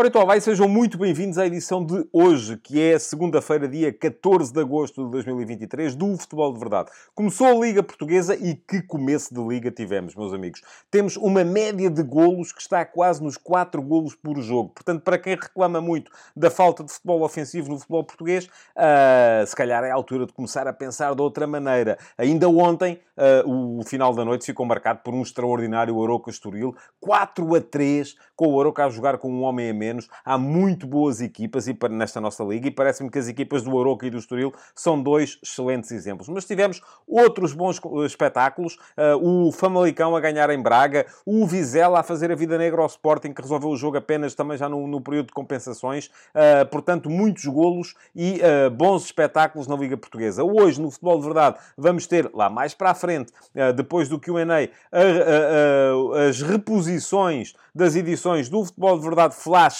Ora então, vai, sejam muito bem-vindos à edição de hoje, que é segunda-feira, dia 14 de agosto de 2023, do Futebol de Verdade. Começou a Liga Portuguesa e que começo de Liga tivemos, meus amigos. Temos uma média de golos que está quase nos 4 golos por jogo. Portanto, para quem reclama muito da falta de futebol ofensivo no futebol português, uh, se calhar é a altura de começar a pensar de outra maneira. Ainda ontem, uh, o final da noite ficou marcado por um extraordinário Aroca Estoril, 4 a 3, com o Aroca a jogar com um homem a menos menos. Há muito boas equipas e, nesta nossa liga e parece-me que as equipas do Aroca e do Estoril são dois excelentes exemplos. Mas tivemos outros bons espetáculos. Uh, o Famalicão a ganhar em Braga, o Vizela a fazer a vida negra ao Sporting, que resolveu o jogo apenas também já no, no período de compensações. Uh, portanto, muitos golos e bons espetáculos na Liga Portuguesa. Hoje, no Futebol de Verdade, vamos ter lá mais para a frente, depois do Q&A, as reposições das edições do Futebol de Verdade Flash eh,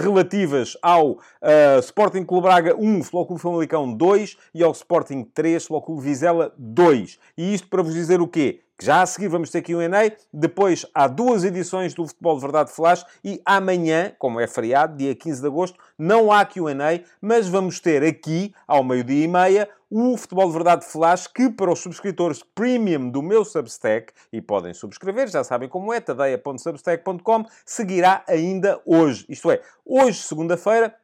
relativas ao uh, Sporting Clube Braga 1, Futebol Clube Famalicão 2 e ao Sporting 3, Futebol Clube Vizela 2. E isto para vos dizer o quê? Já a seguir vamos ter aqui um Q&A, depois há duas edições do Futebol de Verdade Flash e amanhã, como é feriado, dia 15 de agosto, não há Q&A, mas vamos ter aqui, ao meio-dia e meia, o Futebol de Verdade Flash, que para os subscritores premium do meu Substack, e podem subscrever, já sabem como é, tadeia.substack.com, seguirá ainda hoje. Isto é, hoje, segunda-feira,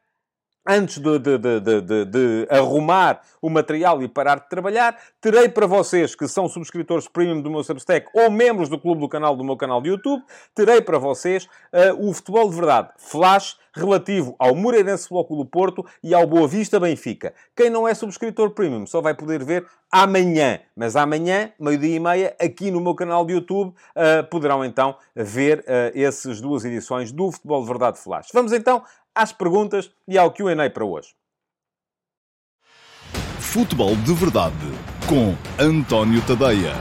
antes de, de, de, de, arrumar o material e parar de trabalhar, terei para vocês que são subscritores premium do meu Substack ou membros do clube do canal do meu canal de YouTube, terei para vocês uh, o Futebol de Verdade Flash relativo ao Moreirense Futebol do Porto e ao Boa Vista Benfica. Quem não é subscritor premium só vai poder ver amanhã, mas amanhã, meio-dia e meia, aqui no meu canal de YouTube, uh, poderão então ver uh, essas duas edições do Futebol de Verdade Flash. Vamos então às perguntas e ao QA para hoje. Futebol de Verdade com António Tadeia.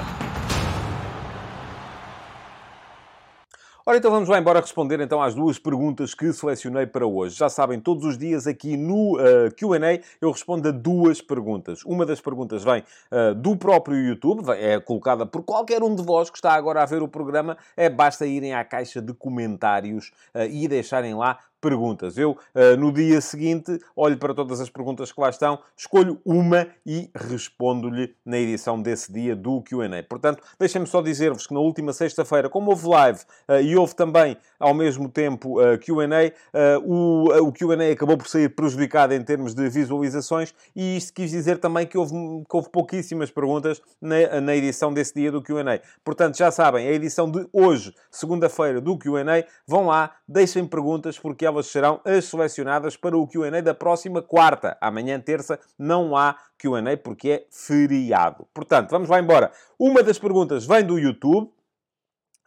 Ora, então vamos lá embora responder então às duas perguntas que selecionei para hoje. Já sabem, todos os dias aqui no uh, Q&A eu respondo a duas perguntas. Uma das perguntas vem uh, do próprio YouTube, é colocada por qualquer um de vós que está agora a ver o programa. É basta irem à caixa de comentários uh, e deixarem lá perguntas. Eu, uh, no dia seguinte, olho para todas as perguntas que lá estão, escolho uma e respondo-lhe na edição desse dia do QA. Portanto, deixem-me só dizer-vos que na última sexta-feira, como houve live uh, e houve também ao mesmo tempo uh, QA, o, o QA acabou por sair prejudicado em termos de visualizações e isto quis dizer também que houve, que houve pouquíssimas perguntas na, na edição desse dia do QA. Portanto, já sabem, a edição de hoje, segunda-feira, do QA, vão lá, deixem perguntas porque elas serão as selecionadas para o Q&A da próxima quarta. Amanhã, terça, não há Q&A porque é feriado. Portanto, vamos lá embora. Uma das perguntas vem do YouTube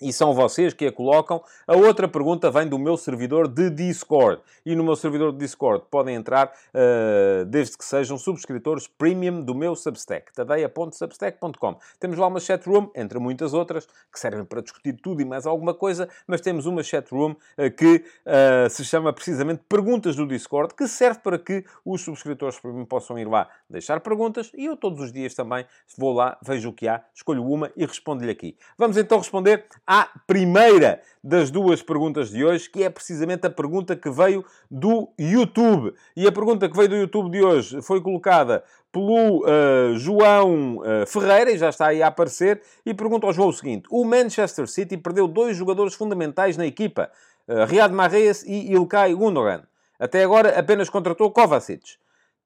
e são vocês que a colocam. A outra pergunta vem do meu servidor de Discord. E no meu servidor de Discord podem entrar uh, desde que sejam subscritores premium do meu Substack, tadeia.substack.com. Temos lá uma chatroom, entre muitas outras, que servem para discutir tudo e mais alguma coisa, mas temos uma chatroom uh, que uh, se chama precisamente Perguntas do Discord, que serve para que os subscritores premium possam ir lá deixar perguntas e eu todos os dias também vou lá, vejo o que há, escolho uma e respondo-lhe aqui. Vamos então responder à primeira das duas perguntas de hoje, que é precisamente a pergunta que veio do YouTube. E a pergunta que veio do YouTube de hoje foi colocada pelo uh, João uh, Ferreira, e já está aí a aparecer, e pergunta ao João o seguinte: o Manchester City perdeu dois jogadores fundamentais na equipa, uh, Riyad Mahrez e Ilkay Gundogan. Até agora apenas contratou Kovacic,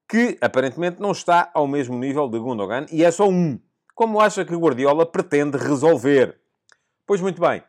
que aparentemente não está ao mesmo nível de Gundogan, e é só um. Como acha que Guardiola pretende resolver? Pois muito bem.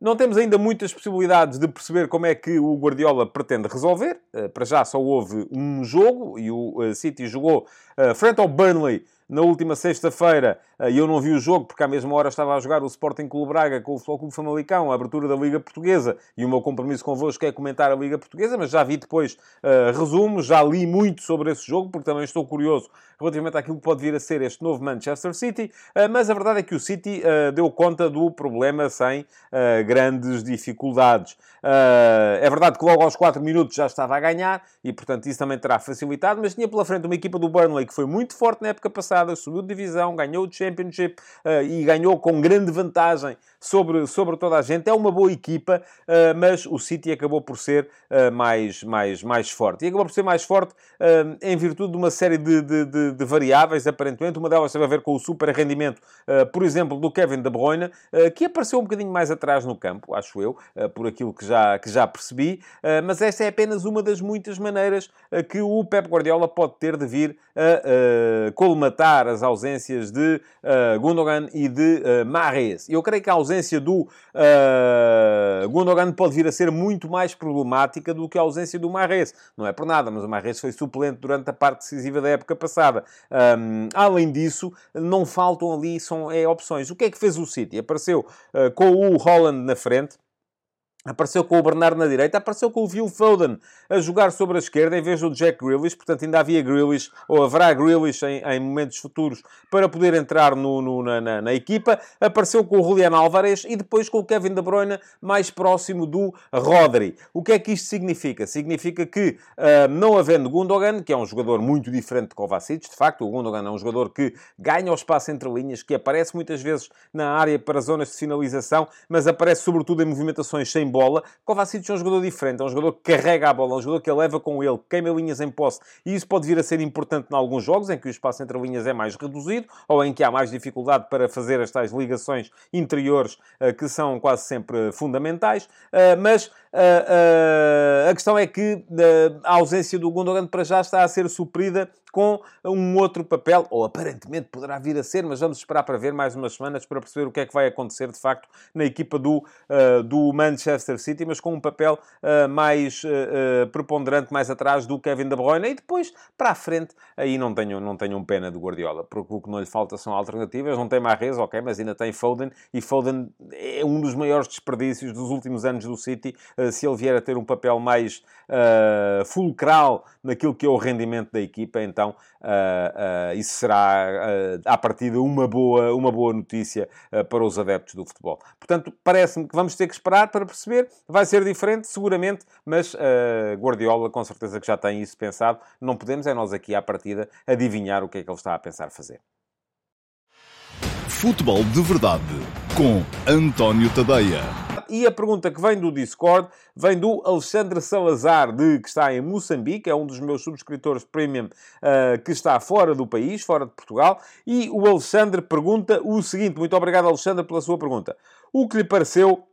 Não temos ainda muitas possibilidades de perceber como é que o Guardiola pretende resolver. Eh, para já só houve um jogo e o eh, City jogou eh, frente ao Burnley na última sexta-feira, e eu não vi o jogo, porque à mesma hora estava a jogar o Sporting Clube Braga com o Futebol Clube Famalicão, a abertura da Liga Portuguesa, e o meu compromisso convosco é comentar a Liga Portuguesa, mas já vi depois uh, resumos, já li muito sobre esse jogo, porque também estou curioso relativamente àquilo que pode vir a ser este novo Manchester City, uh, mas a verdade é que o City uh, deu conta do problema sem grandes dificuldades. é verdade que logo aos 4 minutos já estava a ganhar, e portanto isso também terá facilitado, mas tinha pela frente uma equipa do Burnley que foi muito forte na época passada, subiu de divisão, ganhou o Championship e ganhou com grande vantagem sobre, sobre toda a gente. É uma boa equipa, uh, mas o City acabou por ser uh, mais, mais, mais forte. E acabou por ser mais forte uh, em virtude de uma série de, de, de, de, variáveis, aparentemente. Uma delas teve a ver com o super rendimento, por exemplo, do Kevin De Bruyne, que apareceu um bocadinho mais atrás no campo, acho eu, por aquilo que já, que já percebi. mas esta é apenas uma das muitas maneiras que o Pep Guardiola pode ter de vir a colmatar as ausências de Gundogan e de uh, Mahrez. Eu creio que a ausência do uh, Gundogan pode vir a ser muito mais problemática do que a ausência do Mahrez. Não é por nada, mas o Mahrez foi suplente durante a parte decisiva da época passada. Um, além disso, não faltam ali são, é, opções. O que é que fez o City? Apareceu uh, com o Holland na frente, Apareceu com o Bernardo na direita, apareceu com o Phil Foden a jogar sobre a esquerda em vez do Jack Grealish. Portanto, ainda havia Grealish, ou haverá Grealish em, em momentos futuros para poder entrar no, no, na, na, na, equipa. Apareceu com o Julian Álvarez e depois com o Kevin De Bruyne mais próximo do Rodri. O que é que isto significa? Significa que, uh, não havendo Gundogan, que é um jogador muito diferente de Kovacic, de facto, o Gundogan é um jogador que ganha o espaço entre linhas, que aparece muitas vezes na área para zonas de finalização, mas aparece sobretudo em movimentações sem bola. Kovacic é um jogador diferente, é um jogador que carrega a bola, é um jogador que a leva com ele, queima linhas em posse. E isso pode vir a ser importante em alguns jogos, em que o espaço entre linhas é mais reduzido, ou em que há mais dificuldade para fazer as tais ligações interiores, eh, que são quase sempre fundamentais. Eh, mas a questão é que a ausência do Gundogan para já está a ser suprida com um outro papel, ou aparentemente poderá vir a ser, mas vamos esperar para ver mais umas semanas para perceber o que é que vai acontecer de facto na equipa do, uh, do Manchester City, mas com um papel uh, mais uh, preponderante mais atrás do Kevin De Bruyne. E depois para a frente, aí não tenho, não tenho um pena do Guardiola, porque o que não lhe falta são alternativas, não tem Mahrez, ok, mas ainda tem Foden. E Foden é um dos maiores desperdícios dos últimos anos do City, se ele vier a ter um papel mais fulcral naquilo que é o rendimento da equipa, então então uh, uh, isso será, uh, à partida, uma boa, uma boa notícia para os adeptos do futebol. Portanto, parece-me que vamos ter que esperar para perceber. Vai ser diferente, seguramente, mas Guardiola, com certeza que já tem isso pensado. Não podemos, é nós aqui, à partida, adivinhar o que é que ele está a pensar fazer. Futebol de Verdade, com António Tadeia. E a pergunta que vem do Discord vem do Alexandre Salazar, de, que está em Moçambique, é um dos meus subscritores premium uh, que está fora do país, fora de Portugal. E o Alexandre pergunta o seguinte: muito obrigado, Alexandre, pela sua pergunta. O que lhe pareceu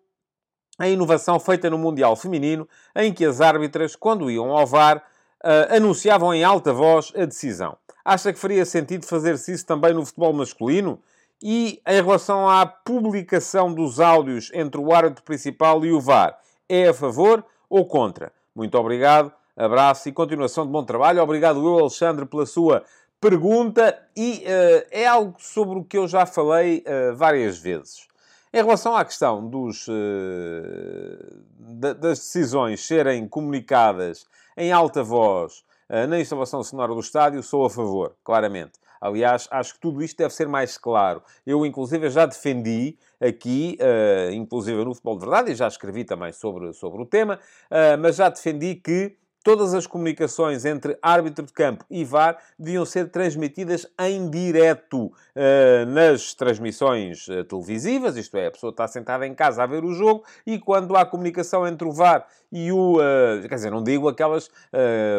a inovação feita no Mundial Feminino, em que as árbitras, quando iam ao VAR, uh, anunciavam em alta voz a decisão? Acha que faria sentido fazer-se isso também no futebol masculino? E em relação à publicação dos áudios entre o árbitro principal e o VAR, é a favor ou contra? Muito obrigado, abraço e continuação de bom trabalho. Obrigado eu, Alexandre, pela sua pergunta e uh, é algo sobre o que eu já falei uh, várias vezes. Em relação à questão dos, uh, das decisões serem comunicadas em alta voz na instalação sonora do estádio, sou a favor, claramente. Aliás, acho que tudo isto deve ser mais claro. Eu, inclusive, já defendi aqui, uh, inclusive no Futebol de Verdade, e já escrevi também sobre, sobre o tema, uh, mas já defendi que todas as comunicações entre árbitro de campo e VAR deviam ser transmitidas em direto uh, nas transmissões uh, televisivas, isto é, a pessoa está sentada em casa a ver o jogo e quando há comunicação entre o VAR e o... Uh, quer dizer, não digo aquelas...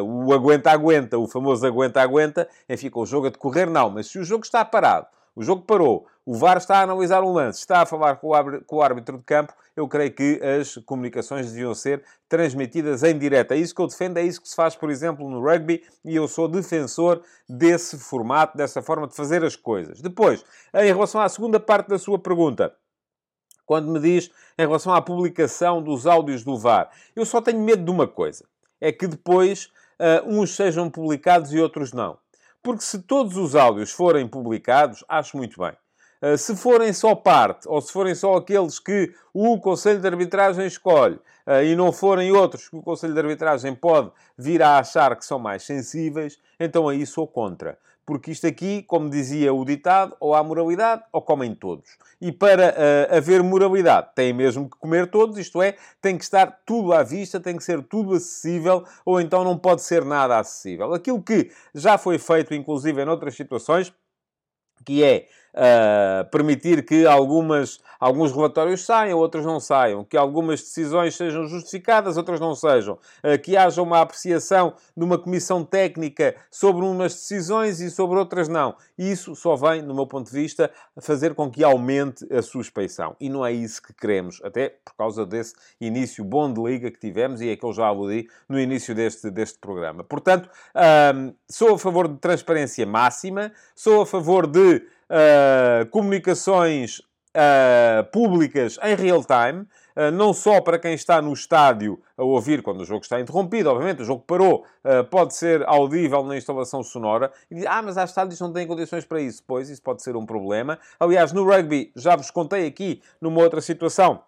o aguenta-aguenta, o famoso aguenta-aguenta, enfim, com o jogo a decorrer, não. Mas se o jogo está parado, o jogo parou, o VAR está a analisar um lance, está a falar com o árbitro de campo, eu creio que as comunicações deviam ser transmitidas em direto. É isso que eu defendo, é isso que se faz, por exemplo, no rugby, e eu sou defensor desse formato, dessa forma de fazer as coisas. Depois, em relação à segunda parte da sua pergunta, quando me diz em relação à publicação dos áudios do VAR, eu só tenho medo de uma coisa: é que depois uh, uns sejam publicados e outros não. Porque se todos os áudios forem publicados, acho muito bem. Uh, se forem só parte, ou se forem só aqueles que o Conselho de Arbitragem escolhe, uh, e não forem outros que o Conselho de Arbitragem pode vir a achar que são mais sensíveis, então aí sou contra porque isto aqui, como dizia o ditado, ou há moralidade ou comem todos. E para uh, haver moralidade, tem mesmo que comer todos, isto é, tem que estar tudo à vista, tem que ser tudo acessível, ou então não pode ser nada acessível. Aquilo que já foi feito, inclusive, em outras situações, que é uh, permitir que algumas, alguns relatórios saiam, outros não saiam, que algumas decisões sejam justificadas, outras não sejam, uh, que haja uma apreciação de uma comissão técnica sobre umas decisões e sobre outras não. Isso só vem, no meu ponto de vista, fazer com que aumente a suspeição. E não é isso que queremos, até por causa desse início bom de liga que tivemos e é que eu já aludi no início deste, deste programa. Portanto, um, sou a favor de transparência máxima, sou a favor de uh, comunicações uh, públicas em real time, uh, não só para quem está no estádio a ouvir quando o jogo está interrompido, obviamente, o jogo parou, pode ser audível na instalação sonora, e diz, ah, mas há estádios que não têm condições para isso. Pois, isso pode ser um problema. Aliás, no rugby, já vos contei aqui, numa outra situação,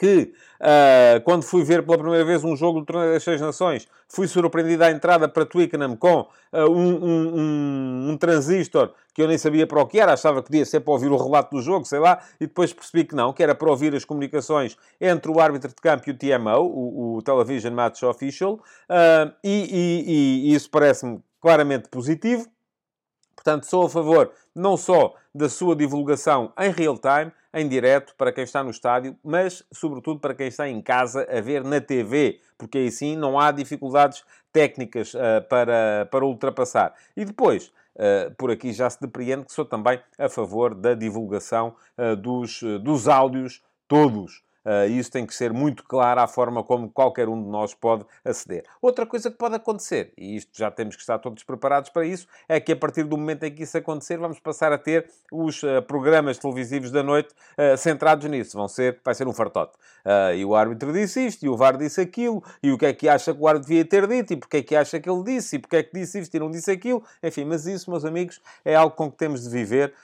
que uh, quando fui ver pela primeira vez um jogo do Torneio das Seis Nações, fui surpreendido à entrada para Twickenham com uh, um, um, um, um, transistor que eu nem sabia para o que era, achava que podia ser para ouvir o relato do jogo, sei lá, e depois percebi que não, que era para ouvir as comunicações entre o árbitro de campo e o TMO, o, o Television Match Official, uh, e, e, e isso parece-me claramente positivo. Portanto, sou a favor não só da sua divulgação em real time, em direto, para quem está no estádio, mas, sobretudo, para quem está em casa a ver na TV, porque aí sim não há dificuldades técnicas uh, para, para ultrapassar. E depois, uh, por aqui já se depreende que sou também a favor da divulgação uh, dos, dos áudios todos Uh, isso tem que ser muito claro à forma como qualquer um de nós pode aceder. Outra coisa que pode acontecer, e isto já temos que estar todos preparados para isso, é que a partir do momento em que isso acontecer, vamos passar a ter os uh, programas televisivos da noite uh, centrados nisso. Vão ser, vai ser um fartote. e o árbitro disse isto, e o VAR disse aquilo, e o que é que acha que o árbitro devia ter dito, e porque é que acha que ele disse, e porque é que disse isto e não disse aquilo. Enfim, mas isso, meus amigos, é algo com que temos de viver.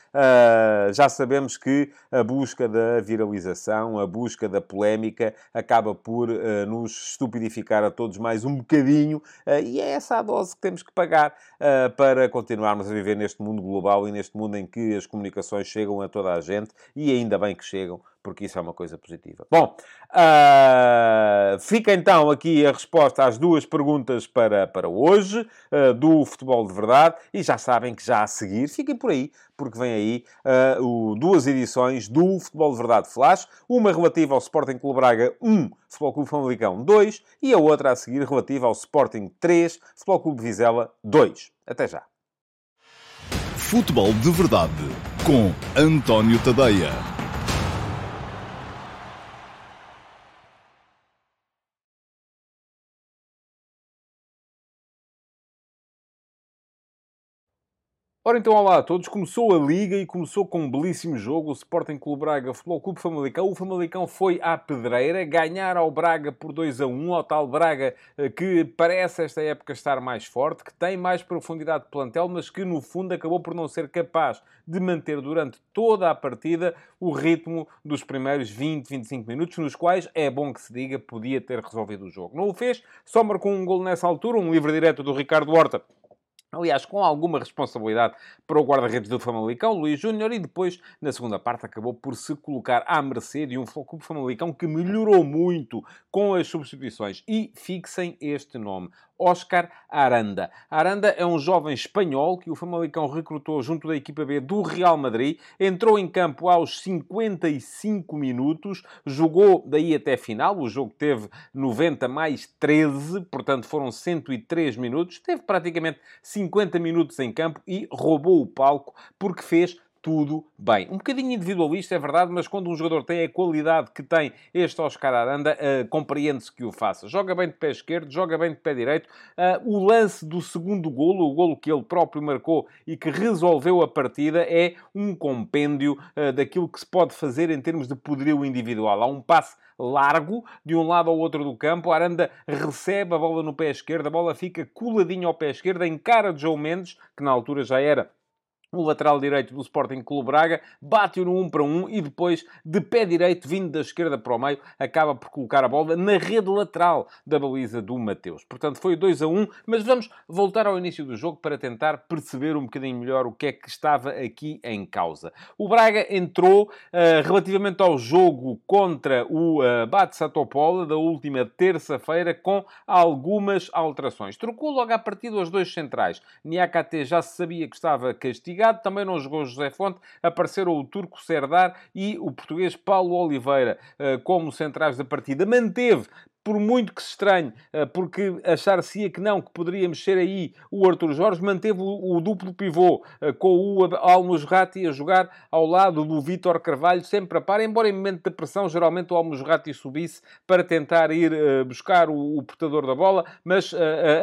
já sabemos que a busca da viralização, a busca da polémica acaba por uh, nos estupidificar a todos mais um bocadinho, uh, e é essa a dose que temos que pagar uh, para continuarmos a viver neste mundo global e neste mundo em que as comunicações chegam a toda a gente, e ainda bem que chegam, porque isso é uma coisa positiva. Bom, uh, fica então aqui a resposta às duas perguntas para, para hoje, uh, do Futebol de Verdade, e já sabem que já a seguir, fiquem por aí, porque vem aí uh, o, duas edições do Futebol de Verdade Flash, uma relativa ao Sporting Clube Braga 1, Futebol Clube Famalicão 2, e a outra a seguir relativa ao Sporting 3, Futebol Clube Vizela 2. Até já. Futebol de Verdade, com António Tadeia. Ora então, olá a todos. Começou a Liga e começou com um belíssimo jogo. O Sporting Clube Braga Futebol Clube Famalicão. O Famalicão foi à pedreira, ganhar ao Braga por 2 a 1, ao tal Braga eh, que parece esta época estar mais forte, que tem mais profundidade de plantel, mas que no fundo acabou por não ser capaz de manter durante toda a partida o ritmo dos primeiros 20, 25 minutos, nos quais, é bom que se diga, podia ter resolvido o jogo. Não o fez, só marcou um gol nessa altura, um livre direto do Ricardo Horta Aliás, com alguma responsabilidade para o guarda-redes do Famalicão, Luís Júnior, e depois, na segunda parte, acabou por se colocar à mercê de um Clube Famalicão que melhorou muito com as substituições. E fixem este nome. Oscar Aranda. Aranda é um jovem espanhol que o Famalicão recrutou junto da equipa B do Real Madrid. Entrou em campo aos 55 minutos, jogou daí até final. O jogo teve 90 mais 13, portanto foram 103 minutos. Teve praticamente 50 minutos em campo e roubou o palco porque fez tudo bem. Um bocadinho individualista, é verdade, mas quando um jogador tem a qualidade que tem este Oscar Aranda, uh, compreende-se que o faça. Joga bem de pé esquerdo, joga bem de pé direito. Uh, o lance do segundo golo, o golo que ele próprio marcou e que resolveu a partida, é um compêndio uh, daquilo que se pode fazer em termos de poderio individual. Há um passe largo de um lado ao outro do campo. Aranda recebe a bola no pé esquerdo, a bola fica coladinha ao pé esquerdo, encara de João Mendes, que na altura já era o lateral direito do Sporting Clube Braga, bate-o no 1 para 1 e depois, de pé direito, vindo da esquerda para o meio, acaba por colocar a bola na rede lateral da baliza do Mateus. Portanto, foi 2 a 1, mas vamos voltar ao início do jogo para tentar perceber um bocadinho melhor o que é que estava aqui em causa. O Braga entrou uh, relativamente ao jogo contra o uh, Bate Satopola da última terça-feira com algumas alterações. Trocou logo à partida os dois centrais. Niakate já se sabia que estava castigado também não jogou José Fonte, apareceram o turco Serdar e o português Paulo Oliveira eh, como centrais da partida. Manteve por muito que se estranhe, eh, porque achar-se-ia que não, que poderia mexer aí o Arthur Jorge, manteve o, duplo pivô eh, com o Almusrati a jogar ao lado do Vítor Carvalho, sempre a par, embora em momento de pressão, geralmente o Almusrati subisse para tentar ir uh, buscar o, portador da bola, mas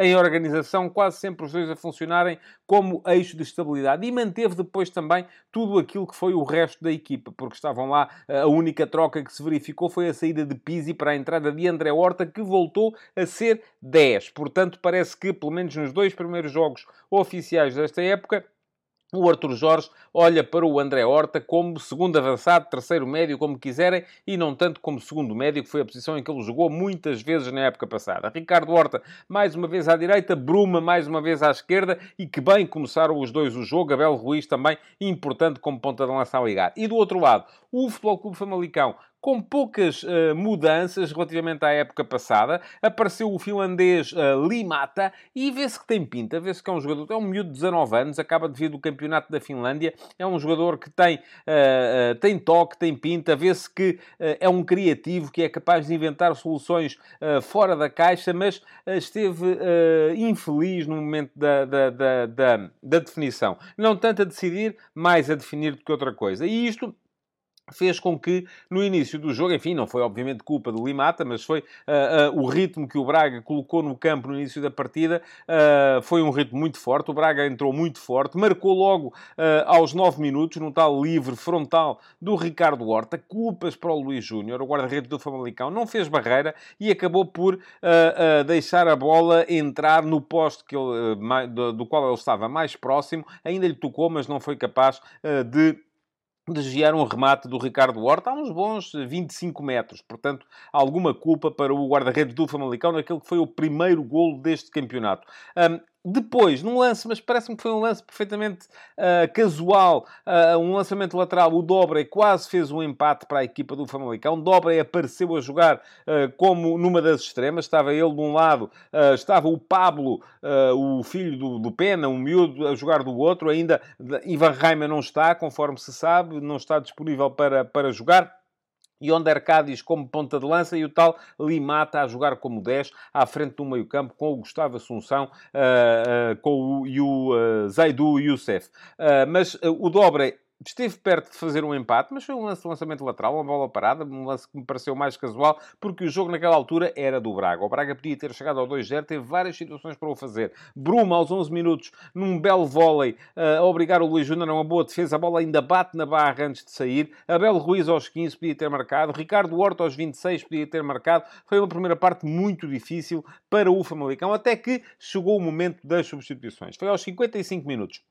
em organização quase sempre os dois a funcionarem como eixo de estabilidade. E manteve depois também tudo aquilo que foi o resto da equipa, porque estavam lá, a única troca que se verificou foi a saída de Pizzi para a entrada de André Horta, Horta, que voltou a ser 10. Portanto, parece que, pelo menos nos dois primeiros jogos oficiais desta época, o Arthur Jorge olha para o André Horta como segundo avançado, terceiro médio, como quiserem, e não tanto como segundo médio, que foi a posição em que ele jogou muitas vezes na época passada. Ricardo Horta, mais uma vez à direita, Bruma, mais uma vez à esquerda, e que bem começaram os dois o jogo. Abel Ruiz também importante como ponta de lança a ligar. E do outro lado, o Futebol Clube Famalicão com poucas uh, mudanças relativamente à época passada. Apareceu o finlandês uh, Limata e vê-se que tem pinta, vê-se que é um jogador, é um miúdo de 19 anos, acaba de vir do campeonato da Finlândia, é um jogador que tem, uh, tem toque, tem pinta, vê-se que é um criativo, que é capaz de inventar soluções fora da caixa, mas esteve infeliz no momento da, da, da, da, da definição. Não tanto a decidir, mais a definir do que outra coisa. E isto fez com que no início do jogo, enfim, não foi obviamente culpa do Limata, mas foi uh, uh, o ritmo que o Braga colocou no campo no início da partida, uh, foi um ritmo muito forte, o Braga entrou muito forte, marcou logo aos 9 minutos, no tal livre frontal do Ricardo Horta, culpas para o Luís Júnior, o guarda-redes do Famalicão, não fez barreira e acabou por deixar a bola entrar no poste que ele, do qual ele estava mais próximo, ainda lhe tocou, mas não foi capaz de desviar um remate do Ricardo Horta a uns bons 25 metros. Portanto, alguma culpa para o guarda-redes do Famalicão naquele que foi o primeiro golo deste campeonato. Um, depois, num lance, mas parece-me que foi um lance perfeitamente uh, casual, uh, um lançamento lateral, o Dobre quase fez um empate para a equipa do Famalicão. Dobre apareceu a jogar uh, como numa das extremas, estava ele de um lado, estava o Pablo, o filho do, do Pena, um miúdo, a jogar do outro. Ainda Ivan Reimer não está, conforme se sabe, não está disponível para, para jogar. Yonder Cádiz como ponta de lança e o tal Limata a jogar como 10 à frente do meio campo com o Gustavo Assunção uh, uh, com o, e o uh, Zaidu Youssef. mas o Dobre esteve perto de fazer um empate, mas foi um lance de lançamento lateral, uma bola parada, um lance que me pareceu mais casual, porque o jogo naquela altura era do Braga. O Braga podia ter chegado ao 2-0, teve várias situações para o fazer. Bruma, aos 11 minutos, num belo vôlei, uh, a obrigar o Luís Júnior a uma boa defesa, a bola ainda bate na barra antes de sair. Abel Ruiz aos 15 podia ter marcado, Ricardo Horta aos 26 podia ter marcado. Foi uma primeira parte muito difícil para o Famalicão, até que chegou o momento das substituições. Foi aos 55 minutos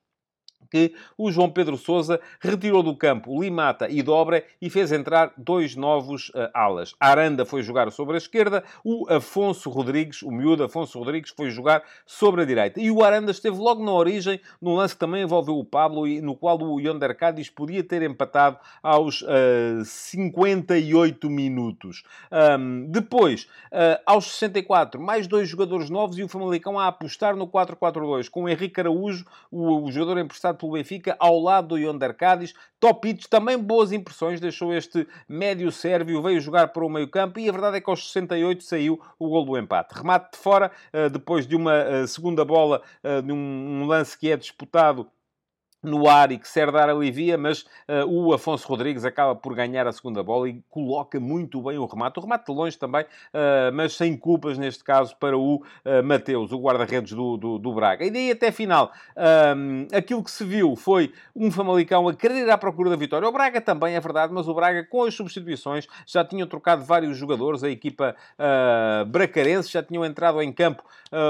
que o João Pedro Sousa retirou do campo Limata e Dobra e fez entrar dois novos uh, alas. Aranda foi jogar sobre a esquerda, o Afonso Rodrigues, o miúdo Afonso Rodrigues, foi jogar sobre a direita. E o Aranda esteve logo na origem, num lance que também envolveu o Pablo e no qual o Yonder Cádiz podia ter empatado aos uh, eh, 58 minutos. Um, depois, uh, aos 64, mais dois jogadores novos e o Famalicão a apostar no 4-4-2, com o Henrique Araújo, o, o jogador emprestado pelo Benfica, ao lado do Yonder Cádiz. Topic, também boas impressões, deixou este médio sérvio, veio jogar para o meio campo e a verdade é que aos 68 saiu o gol do empate. Remate de fora, eh, depois de uma eh, segunda bola, eh, de um lance que é disputado no ar e que Serdar alivia, mas uh, o Afonso Rodrigues acaba por ganhar a segunda bola e coloca muito bem o remate. O remate de longe também, uh, mas sem culpas neste caso para o uh, Mateus, o guarda-redes do, do, do, Braga. E daí até final, aquilo que se viu foi um Famalicão a querer ir à procura da vitória. O Braga também é verdade, mas o Braga com as substituições já tinham trocado vários jogadores, a equipa bracarense já tinham entrado em campo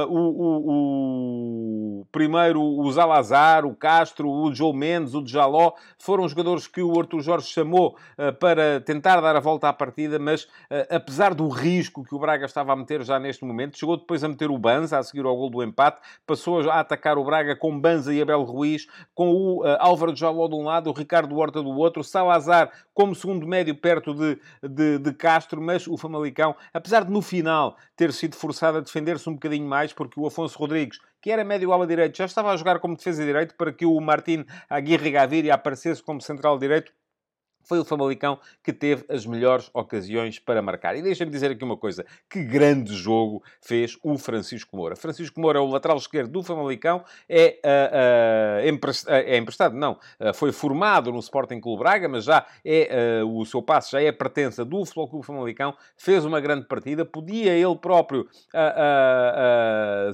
o, o, o, primeiro o Zalazar, o Castro, o Joe Mendes, o Djaló, foram jogadores que o Arthur Jorge chamou uh, para tentar dar a volta à partida, mas uh, apesar do risco que o Braga estava a meter já neste momento, chegou depois a meter o Banza a seguir ao gol do empate, passou a atacar o Braga com Banza e Abel Ruiz, com o uh, Álvaro Djaló de um lado, o Ricardo Horta do outro, Salazar como segundo médio perto de, de, de Castro, mas o Famalicão, apesar de no final ter sido forçado a defender-se um bocadinho mais, porque o Afonso Rodrigues que era médio ala direito, já estava a jogar como defesa direito para que o Martin Aguirre Gaviria aparecesse como central direito foi o Famalicão que teve as melhores ocasiões para marcar. E deixa-me dizer aqui uma coisa: que grande jogo fez o Francisco Moura. Francisco Moura, o lateral esquerdo do Famalicão, é, uh, uh, é emprestado, não, uh, foi formado no Sporting Clube Braga, mas já é, o seu passo já é pertença do Futebol Clube Famalicão, fez uma grande partida, podia ele próprio,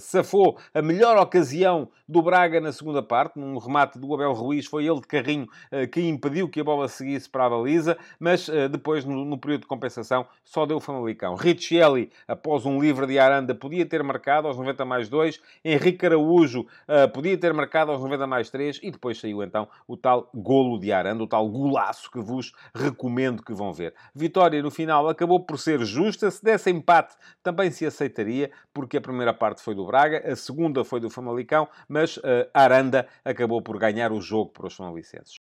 safou a melhor ocasião do Braga na segunda parte, num remate do Abel Ruiz, foi ele de carrinho que impediu que a bola seguisse para a baliza, mas uh, depois, no, no, período de compensação, só deu o Famalicão. Richelli, após um livre de Aranda, podia ter marcado aos 90 mais 2. Henrique Araújo uh, podia ter marcado aos 90 mais 3. E depois saiu então o tal golo de Aranda, o tal golaço que vos recomendo que vão ver. Vitória no final acabou por ser justa. Se desse empate, também se aceitaria, porque a primeira parte foi do Braga, a segunda foi do Famalicão, mas uh, Aranda acabou por ganhar o jogo para os Famalicenses.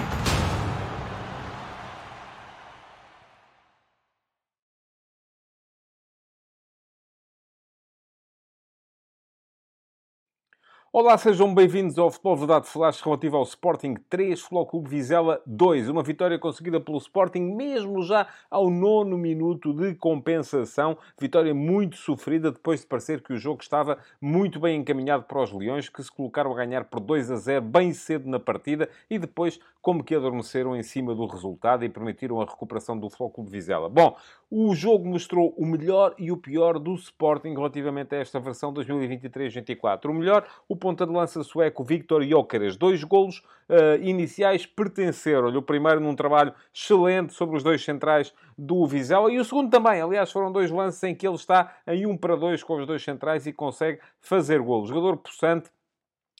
Olá, sejam bem-vindos ao Futebol Verdade Flash relativo ao Sporting 3, Futebol Clube Vizela 2. Uma vitória conseguida pelo Sporting mesmo já ao nono minuto de compensação. Vitória muito sofrida depois de parecer que o jogo estava muito bem encaminhado para os Leões, que se colocaram a ganhar por 2 a 0 bem cedo na partida e depois como que adormeceram em cima do resultado e permitiram a recuperação do Futebol Clube Vizela. Bom, o jogo mostrou o melhor e o pior do Sporting relativamente a esta versão 2023-24. O melhor, o ponta de lança sueco Victor Jokeres. Dois golos uh, iniciais pertenceram-lhe. O primeiro num trabalho excelente sobre os dois centrais do Vizela e o segundo também. Aliás, foram dois lances em que ele está em um para dois com os dois centrais e consegue fazer golos. Jogador possante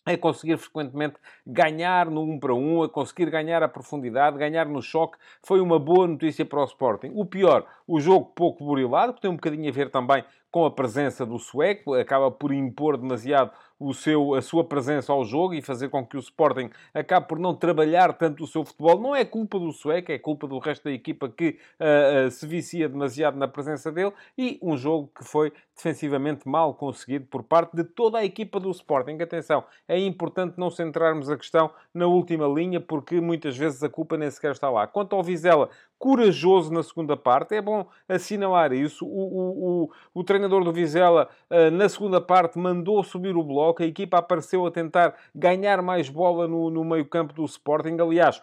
a conseguir frequentemente ganhar no 1 para 1, a conseguir ganhar a profundidade, ganhar no choque, foi uma boa notícia para o Sporting. O pior, o jogo pouco burilado, que tem um bocadinho a ver também com a presença do sueco, acaba por impor demasiado o seu, a sua presença ao jogo e fazer com que o Sporting acabe por não trabalhar tanto o seu futebol. Não é culpa do sueco, é culpa do resto da equipa que uh, uh, se vicia demasiado na presença dele e um jogo que foi defensivamente mal conseguido por parte de toda a equipa do Sporting. Atenção, é importante não centrarmos a questão na última linha porque muitas vezes a culpa nem sequer está lá. Quanto ao Vizela, corajoso na segunda parte. É bom assinalar isso. O, o, o, o treinador do Vizela, uh, na segunda parte, mandou subir o bloco. A equipa apareceu a tentar ganhar mais bola no, no meio campo do Sporting. Aliás,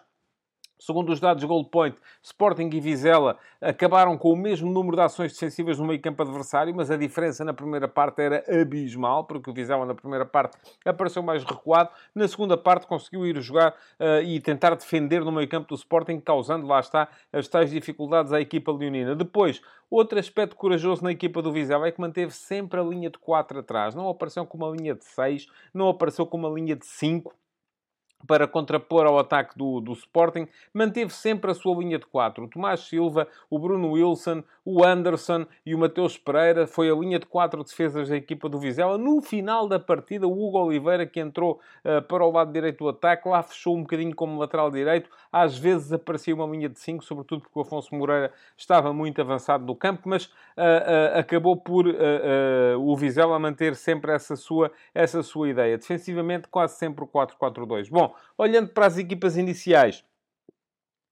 Segundo os dados Gold Point, Sporting e Vizela acabaram com o mesmo número de ações defensivas no meio campo adversário, mas a diferença na primeira parte era abismal, porque o Vizela na primeira parte apareceu mais recuado, na segunda parte conseguiu ir jogar uh, e tentar defender no meio campo do Sporting, causando, lá está, as tais dificuldades à equipa leonina. Depois, outro aspecto corajoso na equipa do Vizela é que manteve sempre a linha de 4 atrás, não apareceu com uma linha de 6, não apareceu com uma linha de 5, para contrapor ao ataque do, do Sporting, manteve sempre a sua linha de quatro. O Tomás Silva, o Bruno Wilson, o Anderson e o Mateus Pereira. Foi a linha de quatro defesas da equipa do Vizela. No final da partida, o Hugo Oliveira, que entrou uh, para o lado direito do ataque, lá fechou um bocadinho como lateral direito. Às vezes aparecia uma linha de cinco, sobretudo porque o Afonso Moreira estava muito avançado no campo, mas acabou por o Vizela manter sempre essa sua, essa sua ideia. Defensivamente, quase sempre o 4-4-2. Bom, olhando para as equipas iniciais,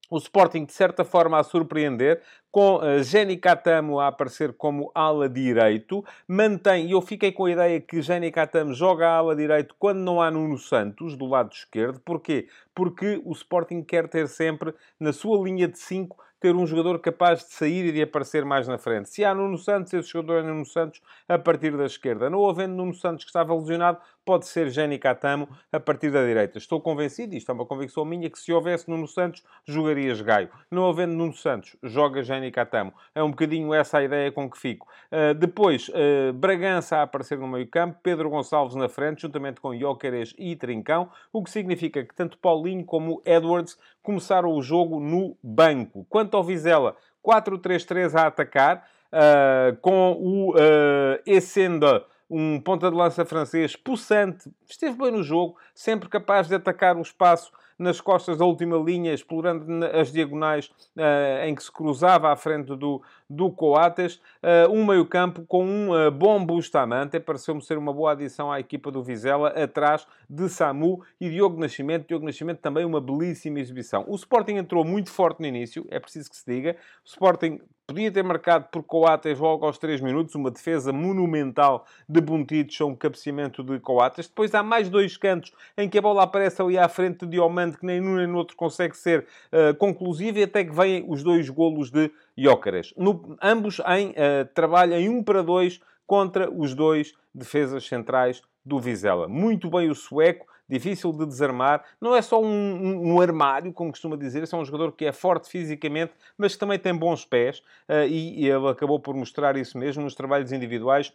o Sporting, de certa forma, a surpreender, com uh, Jenny Catamo a aparecer como ala direito. Mantém, e eu fiquei com a ideia que Jenny Catamo joga a ala direito quando não há Nuno Santos, do lado esquerdo. Porquê? Porque o Sporting quer ter sempre, na sua linha de 5, ter um jogador capaz de sair e de aparecer mais na frente. Se há Nuno Santos, esse jogador é Nuno Santos a partir da esquerda. Não havendo Nuno Santos que estava lesionado, pode ser Jenny Catamo a partir da direita. Estou convencido, isto é uma convicção minha, que se houvesse Nuno Santos, jogarias Gaio. Não havendo Nuno Santos, joga Jenny Catamo. É um bocadinho essa a ideia com que fico. Uh, depois, uh, Bragança a aparecer no meio campo, Pedro Gonçalves na frente, juntamente com Jóqueres e Trincão, o que significa que tanto Paulinho como Edwards começaram o jogo no banco. Quanto ao Vizela, 4-3-3 a atacar, uh, com o uh, Essenda, um ponta de lança francês, possante, esteve bem no jogo, sempre capaz de atacar o espaço nas costas da última linha, explorando as diagonais uh, em que se cruzava à frente do, do Coates. Uh, um meio-campo com um uh, bom Bustamante, pareceu-me ser uma boa adição à equipa do Vizela, atrás de Samu e Diogo Nascimento. Diogo Nascimento também uma belíssima exibição. O Sporting entrou muito forte no início, é preciso que se diga. O Sporting Podia ter marcado por Coates logo aos 3 minutos, uma defesa monumental de Buntidos, um cabeceamento de Coates. Depois há mais dois cantos em que a bola aparece ali à frente de Diomande, que nem num nem no outro consegue ser uh, conclusiva, e até que vêm os dois golos de Jócaras. ambos em uh, trabalho em 1 um para 2 contra os dois defesas centrais do Vizela. Muito bem o sueco, difícil de desarmar. Não é só um, um, um, armário, como costuma dizer, é um jogador que é forte fisicamente, mas que também tem bons pés, uh, e, e ele acabou por mostrar isso mesmo nos trabalhos individuais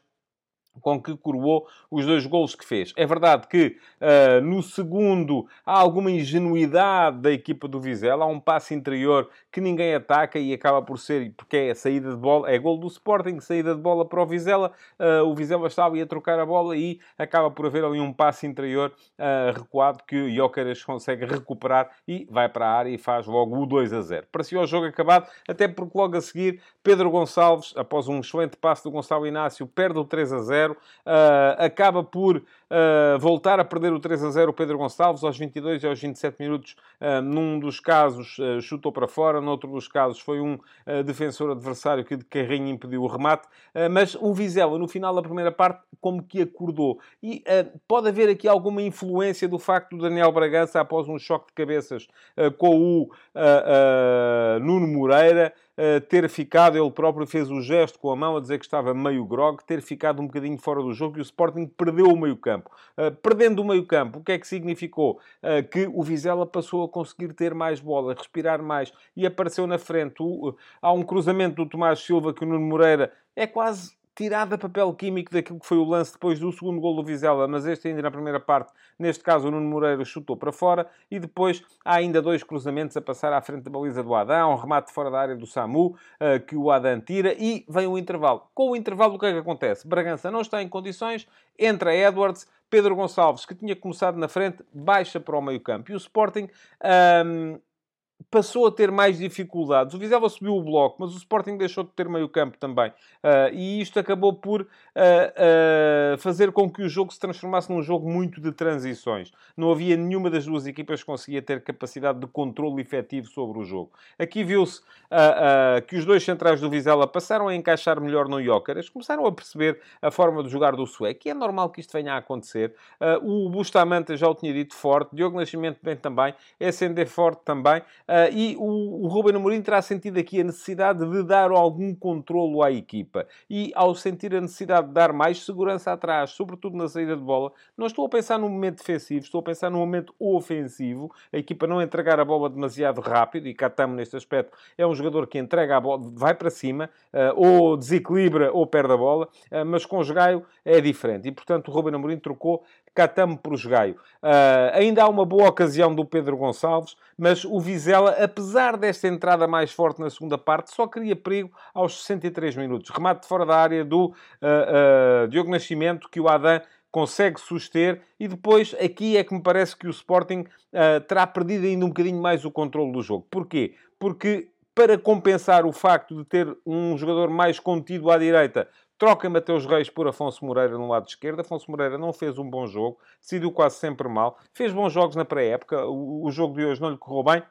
com que coroou os dois golos que fez. É verdade que uh, no segundo há alguma ingenuidade da equipa do Vizela, há um passe interior que ninguém ataca e acaba por ser, porque é saída de bola, é gol do Sporting, saída de bola para o Vizela, uh, o Vizela estava a trocar a bola e acaba por haver ali um passe interior uh, recuado que o Jóqueras consegue recuperar e vai para a área e faz logo o 2 a 0. Parecia o jogo acabado, até porque logo a seguir Pedro Gonçalves, após um excelente passe do Gonçalo Inácio, perde o 3 a 0, acaba por Uh, voltar a perder o 3 a 0 o Pedro Gonçalves aos 22 e aos 27 minutos. Uh, num dos casos uh, chutou para fora, noutro dos casos foi um defensor adversário que de carrinho impediu o remate. mas o Vizela, no final da primeira parte, como que acordou. E pode haver aqui alguma influência do facto do Daniel Bragança, após um choque de cabeças com o Nuno Moreira, ter ficado, ele próprio fez o gesto com a mão a dizer que estava meio grog, ter ficado um bocadinho fora do jogo e o Sporting perdeu o meio campo campo. Uh, perdendo o meio campo, o que é que significou? Uh, que o Vizela passou a conseguir ter mais bola, respirar mais e apareceu na frente. Uh, há um cruzamento do Tomás Silva que o Nuno Moreira é quase tirada papel químico daquilo que foi o lance depois do segundo gol do Vizela, mas este ainda na primeira parte, neste caso o Nuno Moreira chutou para fora e depois há ainda dois cruzamentos a passar à frente da baliza do Adão, um remate fora da área do Samu, uh, que o Adão tira e vem o intervalo. Com o intervalo o que é que acontece? Bragança não está em condições, entra Edwards, Pedro Gonçalves, que tinha começado na frente, baixa para o meio campo. E o Sporting... passou a ter mais dificuldades. O Vizela subiu o bloco, mas o Sporting deixou de ter meio campo também. Uh, e isto acabou por uh, uh, fazer com que o jogo se transformasse num jogo muito de transições. Não havia nenhuma das duas equipas que conseguia ter capacidade de controle efetivo sobre o jogo. Aqui viu-se que os dois centrais do Vizela passaram a encaixar melhor no Jócaras, começaram a perceber a forma de jogar do sueco, e é normal que isto venha a acontecer. o Bustamante já o tinha dito forte, Diogo Nascimento bem também, SND forte também. Uh, e o, o Ruben Amorim terá sentido aqui a necessidade de dar algum controlo à equipa. E ao sentir a necessidade de dar mais segurança atrás, sobretudo na saída de bola, não estou a pensar no momento defensivo, estou a pensar no momento ofensivo. A equipa não entregar a bola demasiado rápido, e Catamo neste aspecto é um jogador que entrega a bola, vai para cima, uh, ou desequilibra ou perde a bola, uh, mas com o Jogaio é diferente. E portanto o Ruben Amorim trocou Catamo por Jogaio. Uh, ainda há uma boa ocasião do Pedro Gonçalves, mas o Vizela, apesar desta entrada mais forte na segunda parte, só cria perigo aos 63 minutos. Remate fora da área do uh, uh, Diogo Nascimento, que o Adam consegue suster, e depois aqui é que me parece que o Sporting terá perdido ainda um bocadinho mais o controle do jogo. Porquê? Porque para compensar o facto de ter um jogador mais contido à direita, Troca Mateus Reis por Afonso Moreira no lado esquerdo. Afonso Moreira não fez um bom jogo, decidiu quase sempre mal. Fez bons jogos na pré-época. O, o jogo de hoje não lhe correu bem.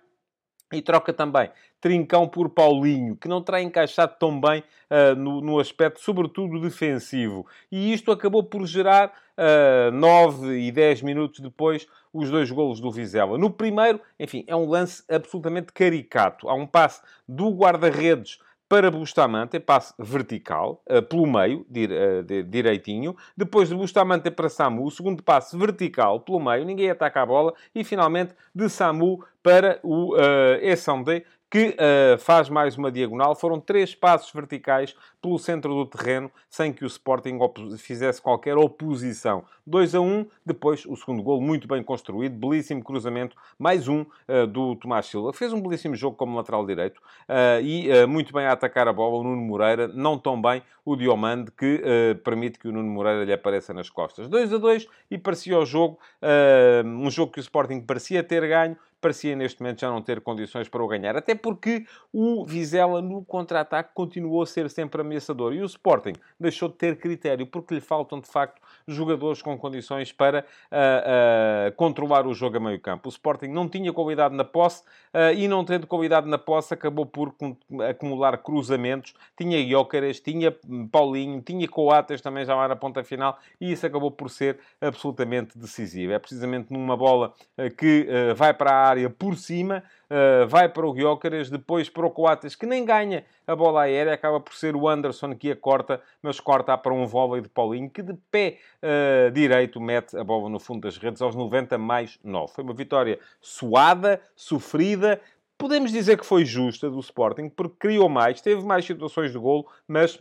E troca também Trincão por Paulinho, que não terá encaixado tão bem uh, no, no, aspecto, sobretudo, defensivo. E isto acabou por gerar, uh, 9 e 10 minutos depois, os dois golos do Vizela. No primeiro, enfim, é um lance absolutamente caricato. Há um passe do guarda-redes para Bustamante, passe vertical, uh, pelo meio, de, direitinho. Depois de Bustamante para Samu, segundo passe vertical, pelo meio, ninguém ataca a bola. E finalmente de Samu para o uh, que uh, faz mais uma diagonal. Foram três passos verticais pelo centro do terreno, sem que o Sporting fizesse qualquer oposição. 2 a 1, um, depois o segundo gol muito bem construído, belíssimo cruzamento, mais um uh, do Tomás Silva. Fez um belíssimo jogo como lateral direito uh, e muito bem a atacar a bola o Nuno Moreira, não tão bem o Diomande, que permite que o Nuno Moreira lhe apareça nas costas. 2 a 2 e parecia o jogo, um jogo que o Sporting parecia ter ganho, parecia neste momento já não ter condições para o ganhar. Até porque o Vizela no contra-ataque continuou a ser sempre ameaçador. E o Sporting deixou de ter critério, porque lhe faltam de facto jogadores com condições para uh, uh, controlar o jogo a meio campo. O Sporting não tinha qualidade na posse uh, e não tendo qualidade na posse acabou por acumular cruzamentos. Tinha Jóqueres, tinha Paulinho, tinha Coates também já lá na ponta final e isso acabou por ser absolutamente decisivo. É precisamente numa bola que vai para a área por cima, uh, vai para o Gyökeres, depois para o Coates, que nem ganha a bola aérea, acaba por ser o Anderson que a corta, mas corta para um vôlei de Paulinho, que de pé uh, direito mete a bola no fundo das redes aos 90 mais 9. Foi uma vitória suada, sofrida, podemos dizer que foi justa do Sporting, porque criou mais, teve mais situações de golo, mas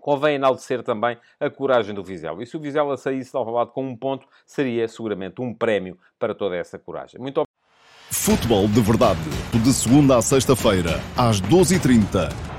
convém enaltecer também a coragem do Vizela. E se o Vizela saísse de Alvalade com um ponto, seria seguramente um prémio para toda essa coragem. Muito Futebol de Verdade, de segunda a sexta-feira, às 12h30